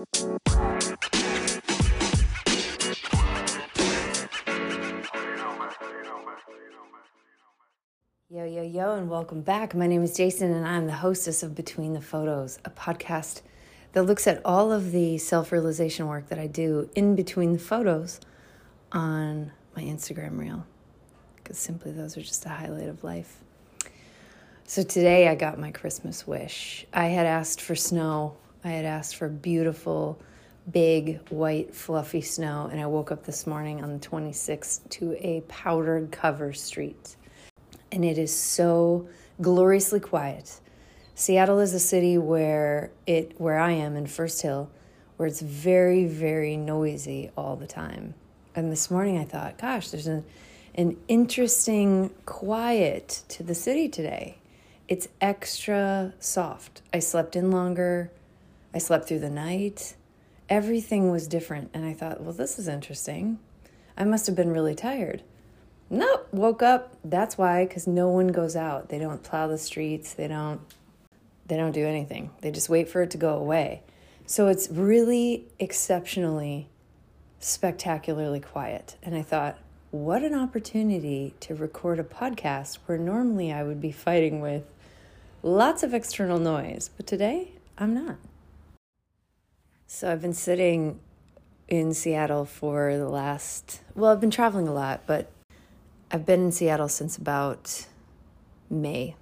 Yo, yo, yo, and welcome back. My name is Jason, and I'm the hostess of Between the Photos, a podcast that looks at all of the self realization work that I do in between the photos on my Instagram reel. Because simply those are just a highlight of life. So today I got my Christmas wish. I had asked for snow, I had asked for beautiful, big, white, fluffy snow, and I woke up this morning on the 26th to a powdered cover street and it is so gloriously quiet. Seattle is a city where it where I am in First Hill, where it's very very noisy all the time. And this morning I thought, gosh, there's an an interesting quiet to the city today. It's extra soft. I slept in longer. I slept through the night. Everything was different and I thought, well, this is interesting. I must have been really tired. Nope, woke up. That's why, because no one goes out. They don't plow the streets. They don't. They don't do anything. They just wait for it to go away. So it's really exceptionally, spectacularly quiet. And I thought, what an opportunity to record a podcast where normally I would be fighting with lots of external noise, but today I'm not. So I've been sitting in Seattle for the last, well, I've been traveling a lot, but I've been in Seattle since about May.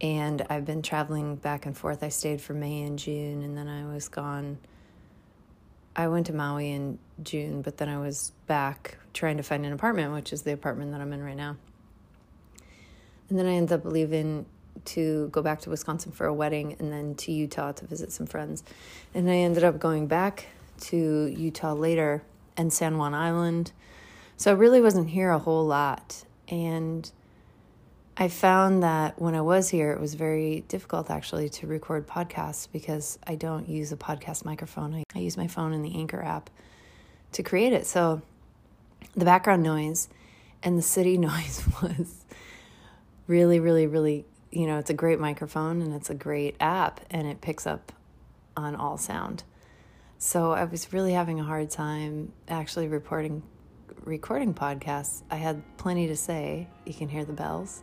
And I've been traveling back and forth. I stayed for May and June, and then I was gone. I went to Maui in June, but then I was back trying to find an apartment, which is the apartment that I'm in right now. And then I ended up leaving to go back to Wisconsin for a wedding and then to Utah to visit some friends. And I ended up going back to Utah later and San Juan Island so I really wasn't here a whole lot. And I found that when I was here, it was very difficult actually to record podcasts because I don't use a podcast microphone. I, I use my phone and the Anchor app to create it. So the background noise and the city noise was really, really, really, you know, it's a great microphone and it's a great app and it picks up on all sound. So I was really having a hard time actually reporting recording podcasts, I had plenty to say. You can hear the bells.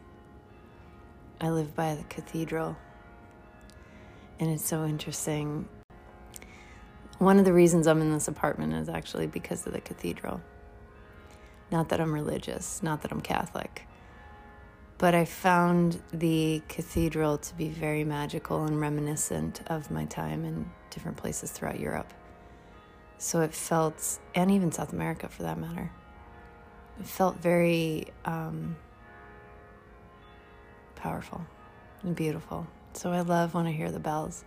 I live by the cathedral, and it's so interesting. One of the reasons I'm in this apartment is actually because of the cathedral. Not that I'm religious, not that I'm Catholic, but I found the cathedral to be very magical and reminiscent of my time in different places throughout Europe. So it felt, and even South America for that matter felt very um, powerful and beautiful. So I love when I hear the bells.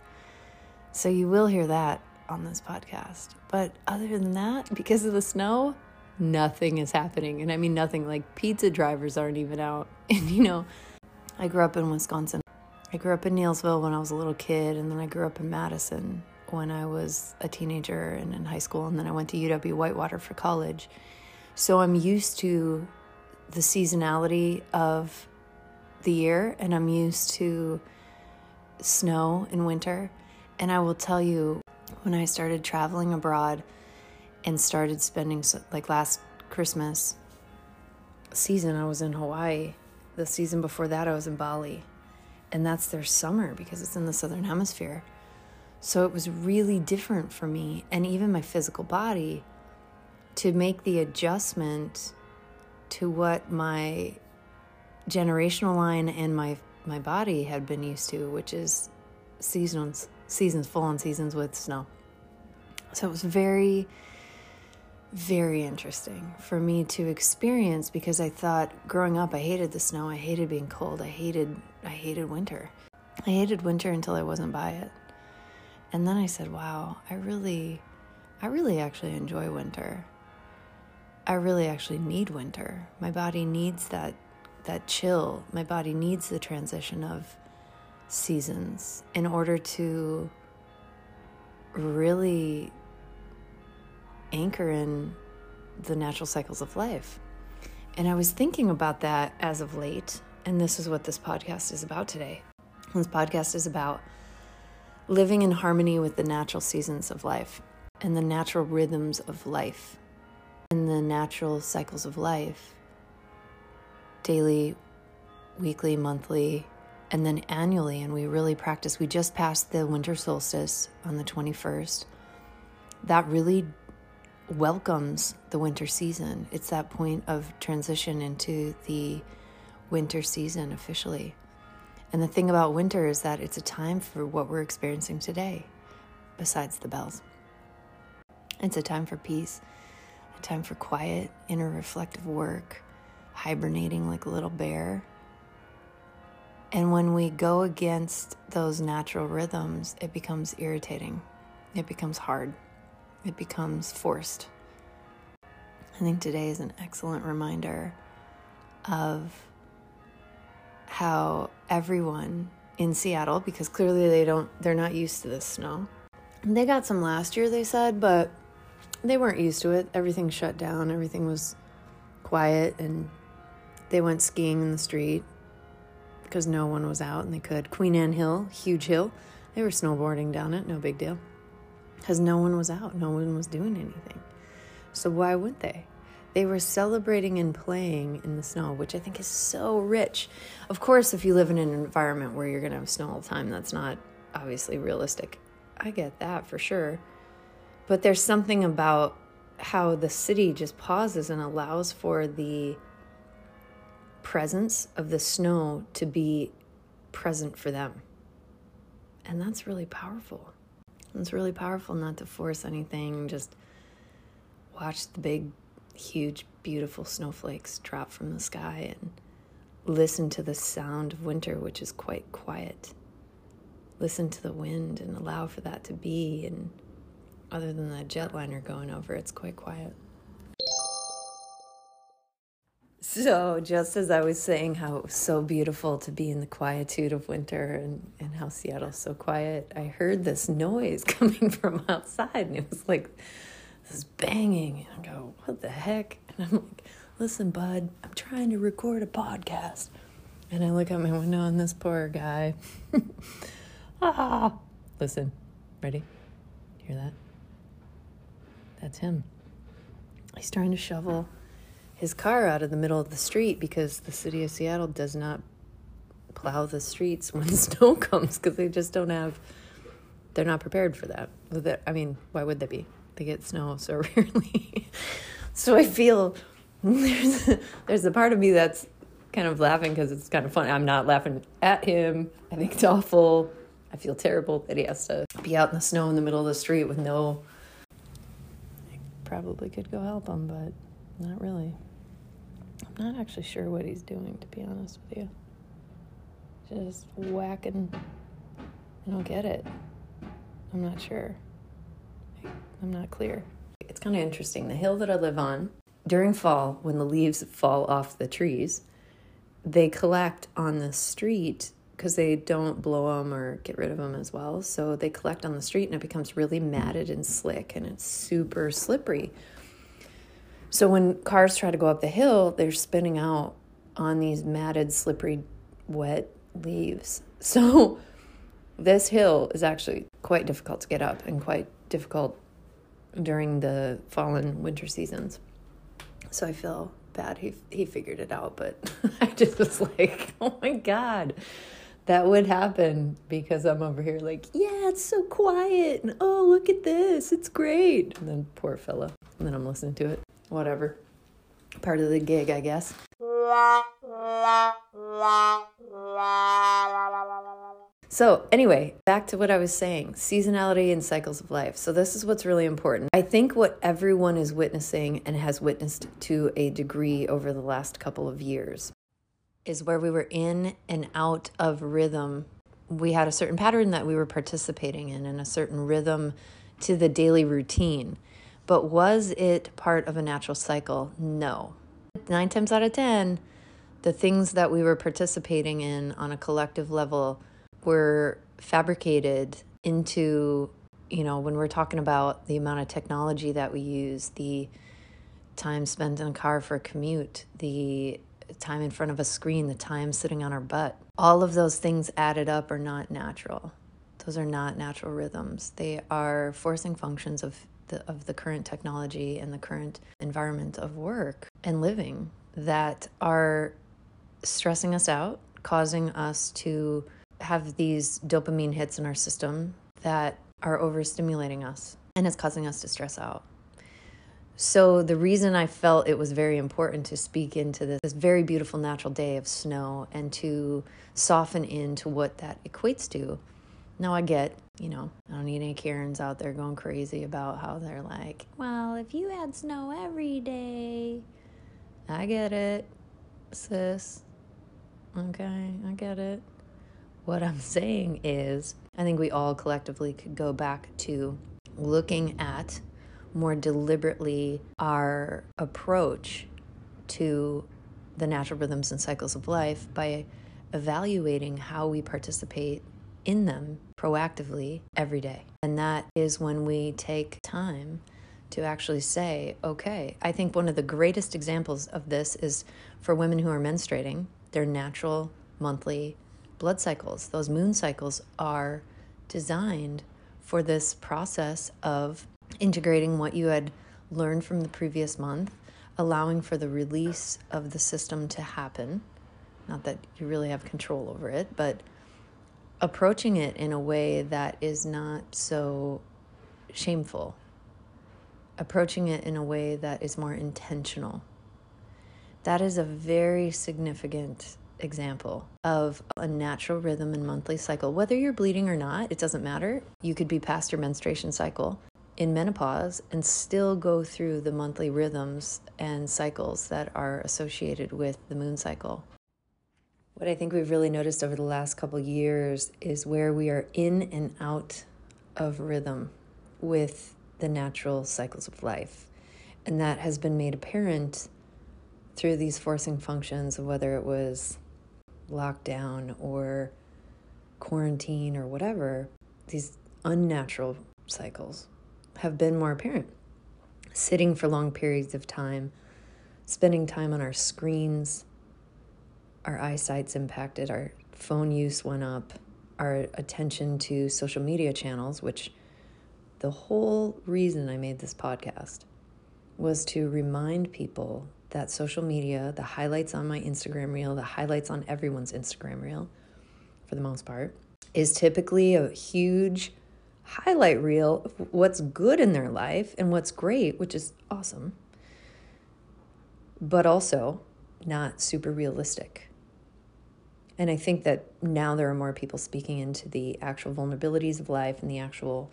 So you will hear that on this podcast. But other than that, because of the snow, nothing is happening. And I mean, nothing like pizza drivers aren't even out. And you know, I grew up in Wisconsin. I grew up in Neillsville when I was a little kid, and then I grew up in Madison when I was a teenager and in high school. And then I went to UW Whitewater for college. So I'm used to the seasonality of the year and I'm used to snow in winter. And I will tell you, when I started traveling abroad and started spending, like last Christmas season, I was in Hawaii. The season before that, I was in Bali. And that's their summer because it's in the southern hemisphere. So it was really different for me. And even my physical body to make the adjustment to what my generational line and my my body had been used to, which is seasons seasons full on seasons with snow. So it was very very interesting for me to experience because I thought growing up I hated the snow, I hated being cold, I hated I hated winter. I hated winter until I wasn't by it. And then I said, "Wow, I really I really actually enjoy winter." I really actually need winter. My body needs that that chill. My body needs the transition of seasons in order to really anchor in the natural cycles of life. And I was thinking about that as of late, and this is what this podcast is about today. This podcast is about living in harmony with the natural seasons of life and the natural rhythms of life and the natural cycles of life daily, weekly, monthly, and then annually. And we really practice. We just passed the winter solstice on the 21st. That really welcomes the winter season. It's that point of transition into the winter season officially. And the thing about winter is that it's a time for what we're experiencing today, besides the bells. It's a time for peace, a time for quiet, inner reflective work, hibernating like a little bear. And when we go against those natural rhythms, it becomes irritating, it becomes hard, it becomes forced. I think today is an excellent reminder of how everyone in Seattle, because clearly they don't, they're not used to this snow. They got some last year, they said, but they weren't used to it. Everything shut down, everything was quiet, and they went skiing in the street because no one was out and they could. Queen Anne Hill, huge hill, they were snowboarding down it, no big deal. Because no one was out, no one was doing anything. So why would they? They were celebrating and playing in the snow, which I think is so rich. Of course, if you live in an environment where you're going to have snow all the time, that's not obviously realistic. I get that for sure. But there's something about how the city just pauses and allows for the presence of the snow to be present for them. And that's really powerful. It's really powerful not to force anything, just watch the big huge, beautiful snowflakes drop from the sky and listen to the sound of winter, which is quite quiet. Listen to the wind and allow for that to be. And other than the jetliner going over, it's quite quiet. So, just as I was saying how it was so beautiful to be in the quietude of winter and, and how Seattle's so quiet, I heard this noise coming from outside, and it was like this banging. And I go, what the heck? And I'm like, listen, bud, I'm trying to record a podcast. And I look out my window and this poor guy. ah, listen, ready? Hear that? That's him. He's trying to shovel his car out of the middle of the street because the city of Seattle does not plow the streets when snow comes because they just don't have, they're not prepared for that. I mean, why would they be? they get snow so rarely. so I feel there's a, there's a part of me that's kind of laughing because it's kind of fun. I'm not laughing at him. I think it's awful. I feel terrible that he has to be out in the snow in the middle of the street with no. I probably could go help him, but not really. I'm not actually sure what he's doing, to be honest with you. Just whacking. I don't get it. I'm not sure. I'm not clear. It's kind of interesting. The hill that I live on, during fall, when the leaves fall off the trees, they collect on the street because they don't blow them or get rid of them as well. So they collect on the street and it becomes really matted and slick and it's super slippery. So when cars try to go up the hill, they're spinning out on these matted, slippery, wet leaves. So this hill is actually quite difficult to get up and quite difficult during the fall and winter seasons. So I feel bad. He he figured it out, but I just was like, oh my god, that would happen because I'm over here like, yeah, it's so quiet, and oh look at this, it's great. And then poor fella, and then I'm listening to it. Whatever, part of the gig, I guess. So, anyway, back to what I was saying seasonality and cycles of life. So, this is what's really important. I think what everyone is witnessing and has witnessed to a degree over the last couple of years is where we were in and out of rhythm. We had a certain pattern that we were participating in and a certain rhythm to the daily routine. But was it part of a natural cycle? No. Nine times out of 10, the things that we were participating in on a collective level were fabricated into, you know, when we're talking about the amount of technology that we use, the time spent in a car for a commute, the time in front of a screen, the time sitting on our butt. All of those things added up are not natural. Those are not natural rhythms. They are forcing functions of the, of the current technology and the current environment of work and living that are stressing us out, causing us to have these dopamine hits in our system that are overstimulating us and it's causing us to stress out. So, the reason I felt it was very important to speak into this, this very beautiful natural day of snow and to soften into what that equates to. Now, I get, you know, I don't need any Karens out there going crazy about how they're like, well, if you had snow every day, I get it, sis. Okay, I get it. What I'm saying is, I think we all collectively could go back to looking at more deliberately our approach to the natural rhythms and cycles of life by evaluating how we participate in them proactively every day. And that is when we take time to actually say, okay, I think one of the greatest examples of this is for women who are menstruating, their natural monthly blood cycles. Those moon cycles are designed for this process of integrating what you had learned from the previous month, allowing for the release of the system to happen. Not that you really have control over it, but approaching it in a way that is not so shameful, approaching it in a way that is more intentional. That is a very significant example of a natural rhythm and monthly cycle. Whether you're bleeding or not, it doesn't matter. You could be past your menstruation cycle in menopause and still go through the monthly rhythms and cycles that are associated with the moon cycle. What I think we've really noticed over the last couple years is where we are in and out of rhythm with the natural cycles of life. And that has been made apparent through these forcing functions whether it was lockdown or quarantine or whatever, these unnatural cycles have been more apparent. Sitting for long periods of time, spending time on our screens, our eyesight's impacted, our phone use went up, our attention to social media channels, which the whole reason I made this podcast was to remind people that social media, the highlights on my Instagram reel, the highlights on everyone's Instagram reel, for the most part, is typically a huge highlight reel of what's good in their life and what's great, which is awesome, but also not super realistic. And I think that now there are more people speaking into the actual vulnerabilities of life and the actual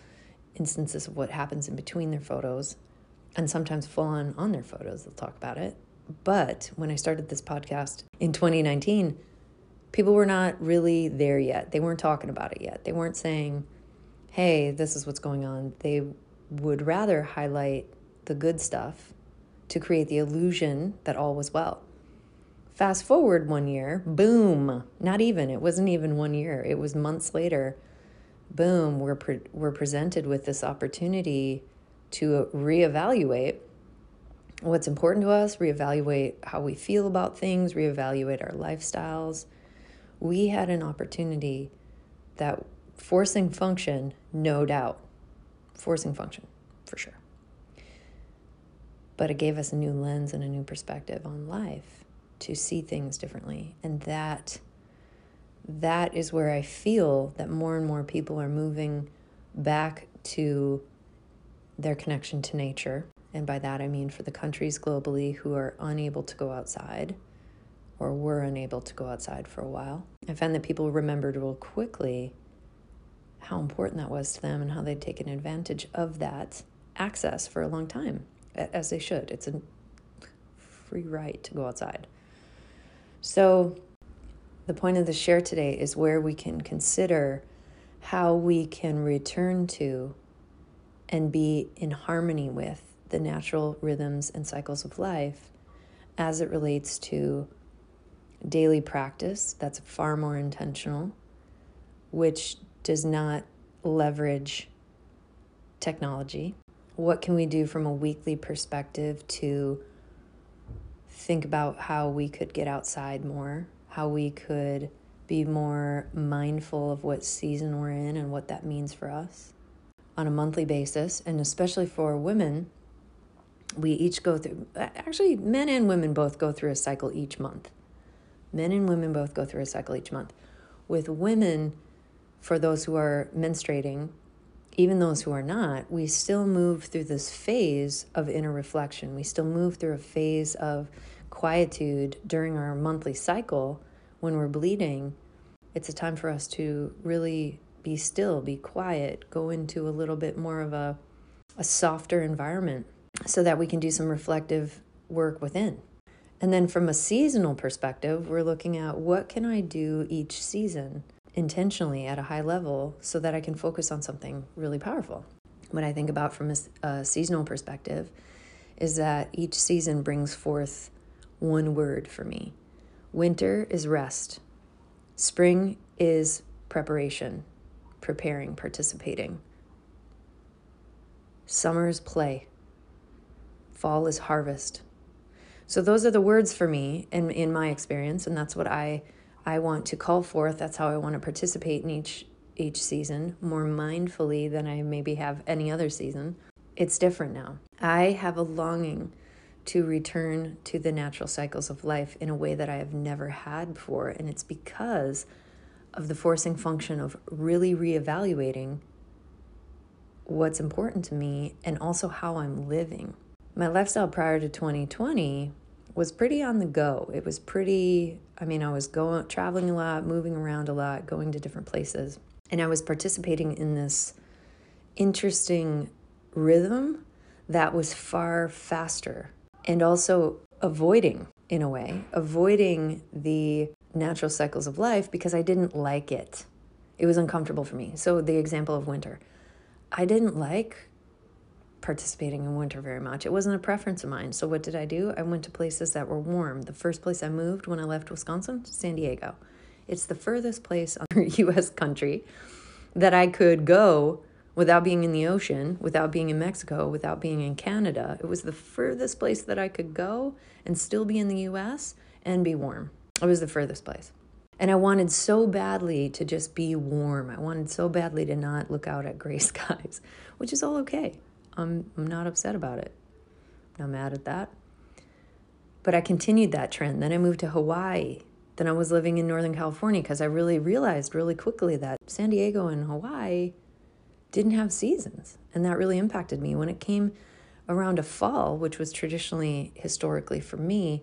instances of what happens in between their photos and sometimes full on on their photos. They'll talk about it. But when I started this podcast in 2019, people were not really there yet. They weren't talking about it yet. They weren't saying, hey, this is what's going on. They would rather highlight the good stuff to create the illusion that all was well. Fast forward one year, boom, not even, it wasn't even one year, it was months later. Boom, we're, pre- we're presented with this opportunity to reevaluate what's important to us, reevaluate how we feel about things, reevaluate our lifestyles. We had an opportunity that forcing function, no doubt, forcing function for sure. But it gave us a new lens and a new perspective on life to see things differently. And that that is where I feel that more and more people are moving back to their connection to nature and by that I mean for the countries globally who are unable to go outside or were unable to go outside for a while. I found that people remembered real quickly how important that was to them and how they'd taken advantage of that access for a long time, as they should. It's a free right to go outside. So, the point of the share today is where we can consider how we can return to and be in harmony with the natural rhythms and cycles of life as it relates to daily practice that's far more intentional, which does not leverage technology. What can we do from a weekly perspective to think about how we could get outside more, how we could be more mindful of what season we're in and what that means for us on a monthly basis. And especially for women, we each go through, actually, men and women both go through a cycle each month. Men and women both go through a cycle each month. With women, for those who are menstruating, even those who are not, we still move through this phase of inner reflection. We still move through a phase of quietude during our monthly cycle when we're bleeding. It's a time for us to really be still, be quiet, go into a little bit more of a, a softer environment so that we can do some reflective work within. And then from a seasonal perspective, we're looking at what can I do each season intentionally at a high level so that I can focus on something really powerful. What I think about from a, a seasonal perspective is that each season brings forth one word for me. Winter is rest. Spring is preparation, preparing, participating. Summer is play. Fall is harvest. So those are the words for me in, in my experience, and that's what I I want to call forth. That's how I want to participate in each each season more mindfully than I maybe have any other season. It's different now. I have a longing to return to the natural cycles of life in a way that I have never had before, and it's because of the forcing function of really reevaluating what's important to me and also how I'm living. My lifestyle prior to 2020 was pretty on the go. It was pretty, I mean, I was going traveling a lot, moving around a lot, going to different places. And I was participating in this interesting rhythm that was far faster and also avoiding in a way, avoiding the natural cycles of life because I didn't like it. It was uncomfortable for me. So the example of winter. I didn't like participating in winter very much. It wasn't a preference of mine. So what did I do? I went to places that were warm. The first place I moved when I left Wisconsin, San Diego. It's the furthest place on the US country that I could go without being in the ocean, without being in Mexico, without being in Canada. It was the furthest place that I could go and still be in the US and be warm. It was the furthest place. And I wanted so badly to just be warm. I wanted so badly to not look out at gray skies, which is all okay. I'm, I'm not upset about it. I'm not mad at that. But I continued that trend. Then I moved to Hawaii. Then I was living in Northern California because I really realized really quickly that San Diego and Hawaii didn't have seasons. And that really impacted me. When it came around to fall, which was traditionally, historically for me,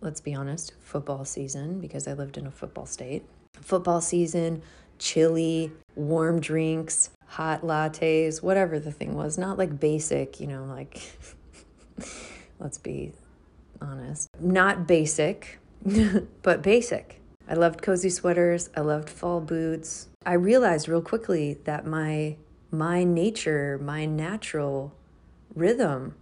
let's be honest, football season, because I lived in a football state. Football season, chili, warm drinks, hot lattes, whatever the thing was. Not like basic, you know, like, let's be honest. Not basic, but basic. I loved cozy sweaters. I loved fall boots. I realized real quickly that my my nature, my natural rhythm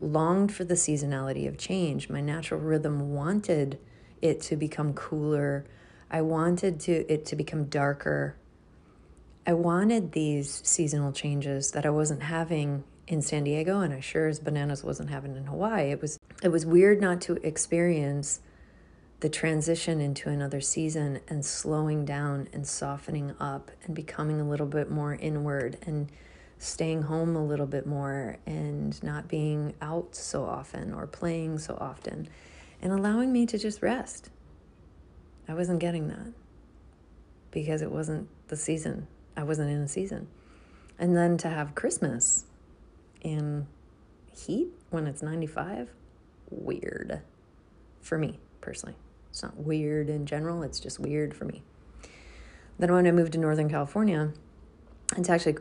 longed for the seasonality of change. My natural rhythm wanted it to become cooler. I wanted to it to become darker. I wanted these seasonal changes that I wasn't having in San Diego and I sure as bananas wasn't having in Hawaii. It was it was weird not to experience the transition into another season and slowing down and softening up and becoming a little bit more inward and staying home a little bit more and not being out so often or playing so often and allowing me to just rest. I wasn't getting that because it wasn't the season I wasn't in a season. And then to have Christmas in heat when it's 95, weird for me personally. It's not weird in general, it's just weird for me. Then when I moved to Northern California, it's actually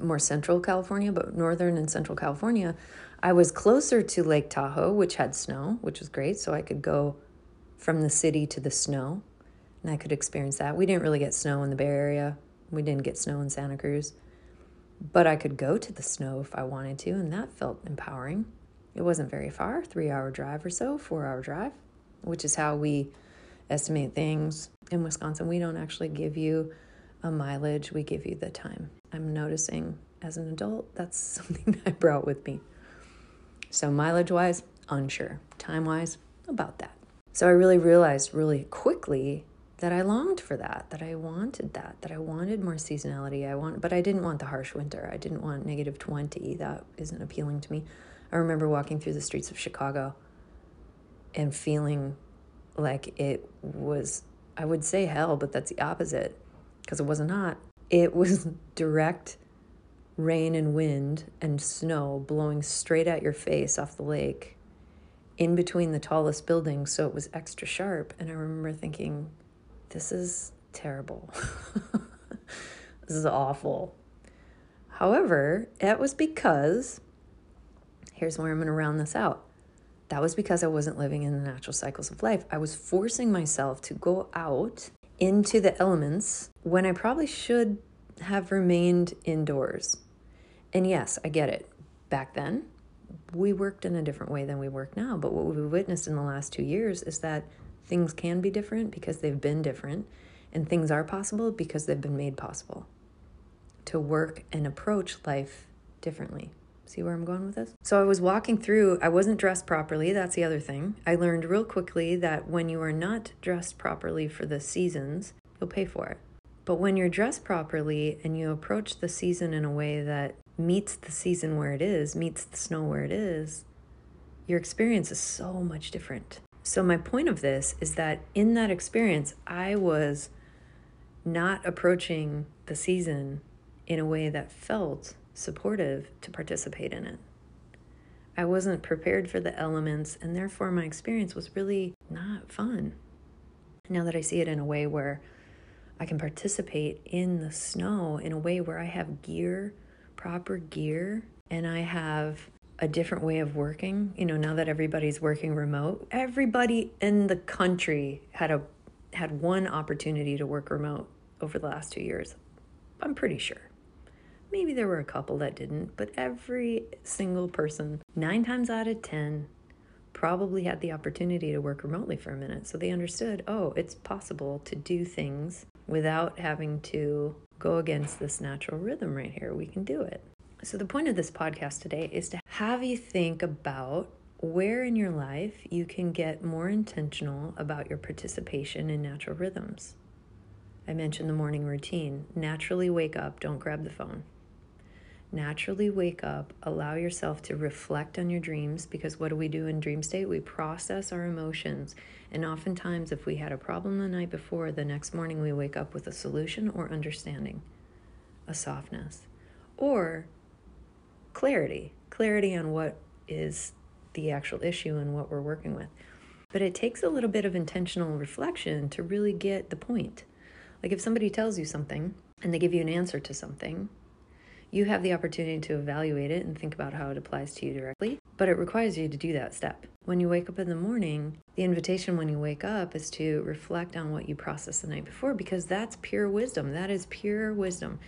more central California, but Northern and Central California, I was closer to Lake Tahoe, which had snow, which was great. So I could go from the city to the snow and I could experience that. We didn't really get snow in the Bay Area we didn't get snow in Santa Cruz, but I could go to the snow if I wanted to, and that felt empowering. It wasn't very far, three hour drive or so, four hour drive, which is how we estimate things in Wisconsin. We don't actually give you a mileage, we give you the time. I'm noticing as an adult, that's something I brought with me. So, mileage wise, unsure. Time wise, about that. So, I really realized really quickly that I longed for that, that I wanted that, that I wanted more seasonality. I want, but I didn't want the harsh winter. I didn't want negative 20. That isn't appealing to me. I remember walking through the streets of Chicago and feeling like it was, I would say hell, but that's the opposite because it wasn't hot. It was direct rain and wind and snow blowing straight at your face off the lake in between the tallest buildings, so it was extra sharp. And I remember thinking, this is terrible. this is awful. However, it was because, here's where I'm going to round this out. That was because I wasn't living in the natural cycles of life. I was forcing myself to go out into the elements when I probably should have remained indoors. And yes, I get it. Back then, we worked in a different way than we work now. But what we've witnessed in the last two years is that things can be different because they've been different, and things are possible because they've been made possible to work and approach life differently. See where I'm going with this? So I was walking through, I wasn't dressed properly. That's the other thing. I learned real quickly that when you are not dressed properly for the seasons, you'll pay for it. But when you're dressed properly and you approach the season in a way that meets the season where it is, meets the snow where it is, your experience is so much different. So, my point of this is that in that experience, I was not approaching the season in a way that felt supportive to participate in it. I wasn't prepared for the elements, and therefore, my experience was really not fun. Now that I see it in a way where I can participate in the snow in a way where I have gear proper gear and I have a different way of working, you know, now that everybody's working remote, everybody in the country had a had one opportunity to work remote over the last 2 years. I'm pretty sure. Maybe there were a couple that didn't, but every single person, 9 times out of 10, probably had the opportunity to work remotely for a minute. So they understood, oh, it's possible to do things without having to go against this natural rhythm right here. We can do it. So, the point of this podcast today is to have you think about where in your life you can get more intentional about your participation in natural rhythms. I mentioned the morning routine. Naturally wake up, don't grab the phone. Naturally wake up, allow yourself to reflect on your dreams because what do we do in dream state? We process our emotions. And oftentimes, if we had a problem the night before, the next morning we wake up with a solution or understanding, a softness, or clarity clarity on what is the actual issue and what we're working with. But it takes a little bit of intentional reflection to really get the point. Like if somebody tells you something and they give you an answer to something, you have the opportunity to evaluate it and think about how it applies to you directly, but it requires you to do that step. When you wake up in the morning, the invitation when you wake up is to reflect on what you processed the night before because that's pure wisdom. That is pure wisdom.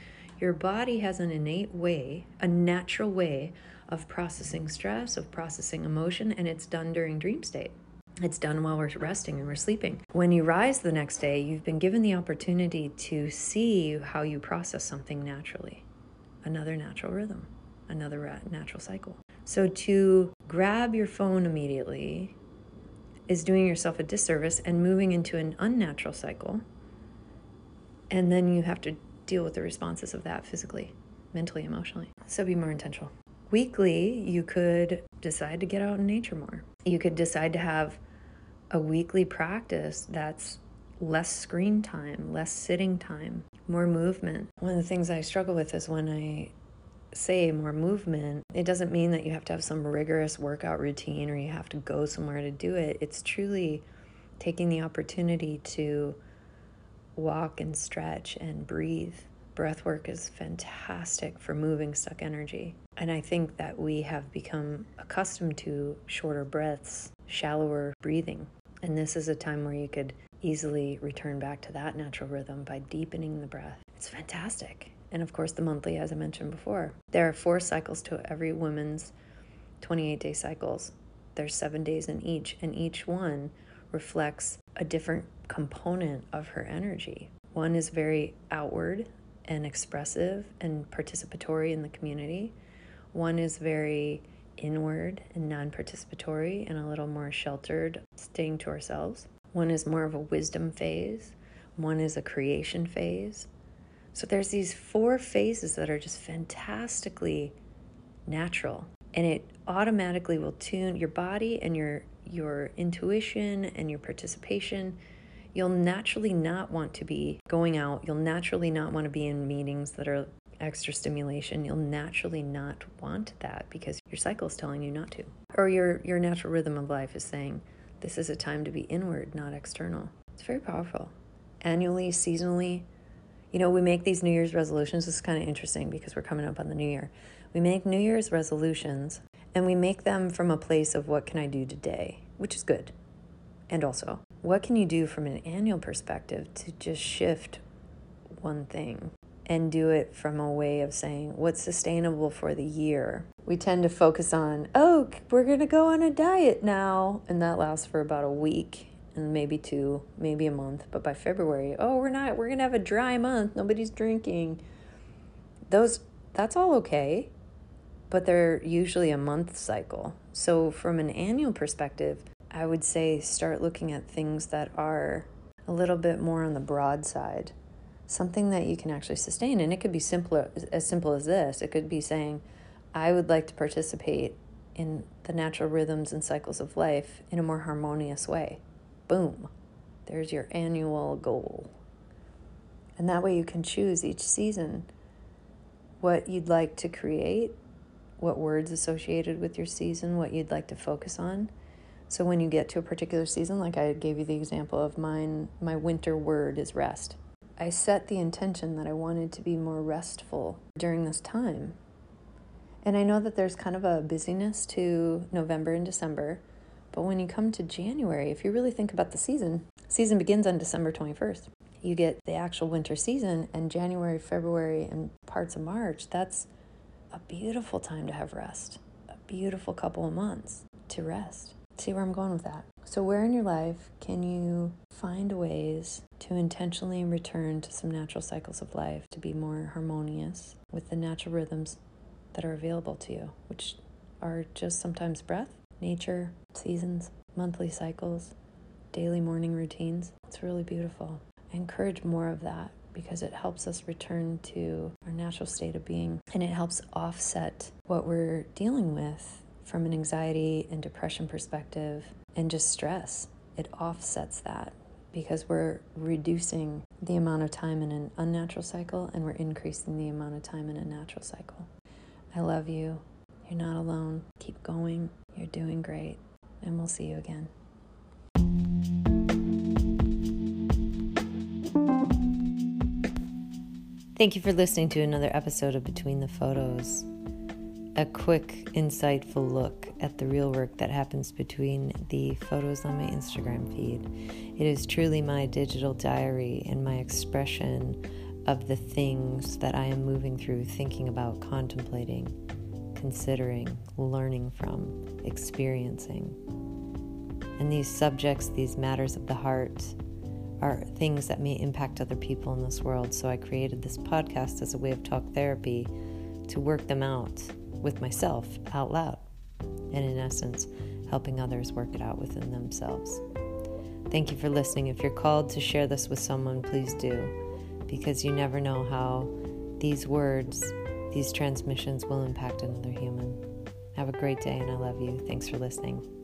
Your body has an innate way, a natural way of processing stress, of processing emotion, and it's done during dream state. It's done while we're resting and we're sleeping. When you rise the next day, you've been given the opportunity to see how you process something naturally another natural rhythm, another natural cycle. So to grab your phone immediately is doing yourself a disservice and moving into an unnatural cycle. And then you have to deal with the responses of that physically, mentally, emotionally. So be more intentional. Weekly, you could decide to get out in nature more. You could decide to have a weekly practice that's less screen time, less sitting time, more movement. One of the things I struggle with is when I say more movement, it doesn't mean that you have to have some rigorous workout routine or you have to go somewhere to do it. It's truly taking the opportunity to walk and stretch and breathe. Breath work is fantastic for moving stuck energy. And I think that we have become accustomed to shorter breaths, shallower breathing. And this is a time where you could easily return back to that natural rhythm by deepening the breath. It's fantastic. And of course, the monthly, as I mentioned before. There are four cycles to every woman's 28 day cycles. There's seven days in each, and each one reflects a different component of her energy. One is very outward and expressive and participatory in the community. One is very inward and non participatory and a little more sheltered, staying to ourselves. One is more of a wisdom phase. one is a creation phase. So there's these four phases that are just fantastically natural and it automatically will tune your body and your your intuition and your participation you'll naturally not want to be going out you'll naturally not want to be in meetings that are extra stimulation you'll naturally not want that because your cycle is telling you not to or your your natural rhythm of life is saying this is a time to be inward not external. It's very powerful. Annually seasonally you know we make these new year's resolutions. This is kind of interesting because we're coming up on the new year. We make New Year's resolutions and we make them from a place of what can I do today, which is good. And also, what can you do from an annual perspective to just shift one thing and do it from a way of saying what's sustainable for the year? We tend to focus on, oh, we're going to go on a diet now. And that lasts for about a week and maybe two, maybe a month. But by February, oh, we're not, we're going to have a dry month. Nobody's drinking. Those, that's all okay but they're usually a month cycle. So, from an annual perspective, I would say start looking at things that are a little bit more on the broad side, something that you can actually sustain. And it could be simpler, as simple as this it could be saying, I would like to participate in the natural rhythms and cycles of life in a more harmonious way. Boom. There's your annual goal. And that way you can choose each season what you'd like to create what words associated with your season, what you'd like to focus on. So when you get to a particular season, like I gave you the example of mine, my winter word is rest. I set the intention that I wanted to be more restful during this time. And I know that there's kind of a busyness to November and December, but when you come to January, if you really think about the season, season begins on December 21st. You get the actual winter season and January, February and parts of March, that's a beautiful time to have rest, a beautiful couple of months to rest. See where I'm going with that. So, where in your life can you find ways to intentionally return to some natural cycles of life to be more harmonious with the natural rhythms that are available to you, which are just sometimes breath, nature, seasons, monthly cycles, daily morning routines? It's really beautiful. I encourage more of that because it helps us return to our natural state of being and it helps offset what we're dealing with from an anxiety and depression perspective and just stress. It offsets that because we're reducing the amount of time in an unnatural cycle and we're increasing the amount of time in a natural cycle. I love you. You're not alone. Keep going. You're doing great. And we'll see you again. Thank you for listening to another episode of Between the Photos. A quick, insightful look at the real work that happens between the photos on my Instagram feed. It is truly my digital diary and my expression of the things that I am moving through, thinking about, contemplating, considering, learning from, experiencing. And these subjects, these matters of the heart, are things that may impact other people in this world. So I created this podcast as a way of talk therapy to work them out with myself out loud. And in essence, helping others work it out within themselves. Thank you for listening. If you're called to share this with someone, please do, because you never know how these words, these transmissions will impact another human. Have a great day, and I love you. Thanks for listening.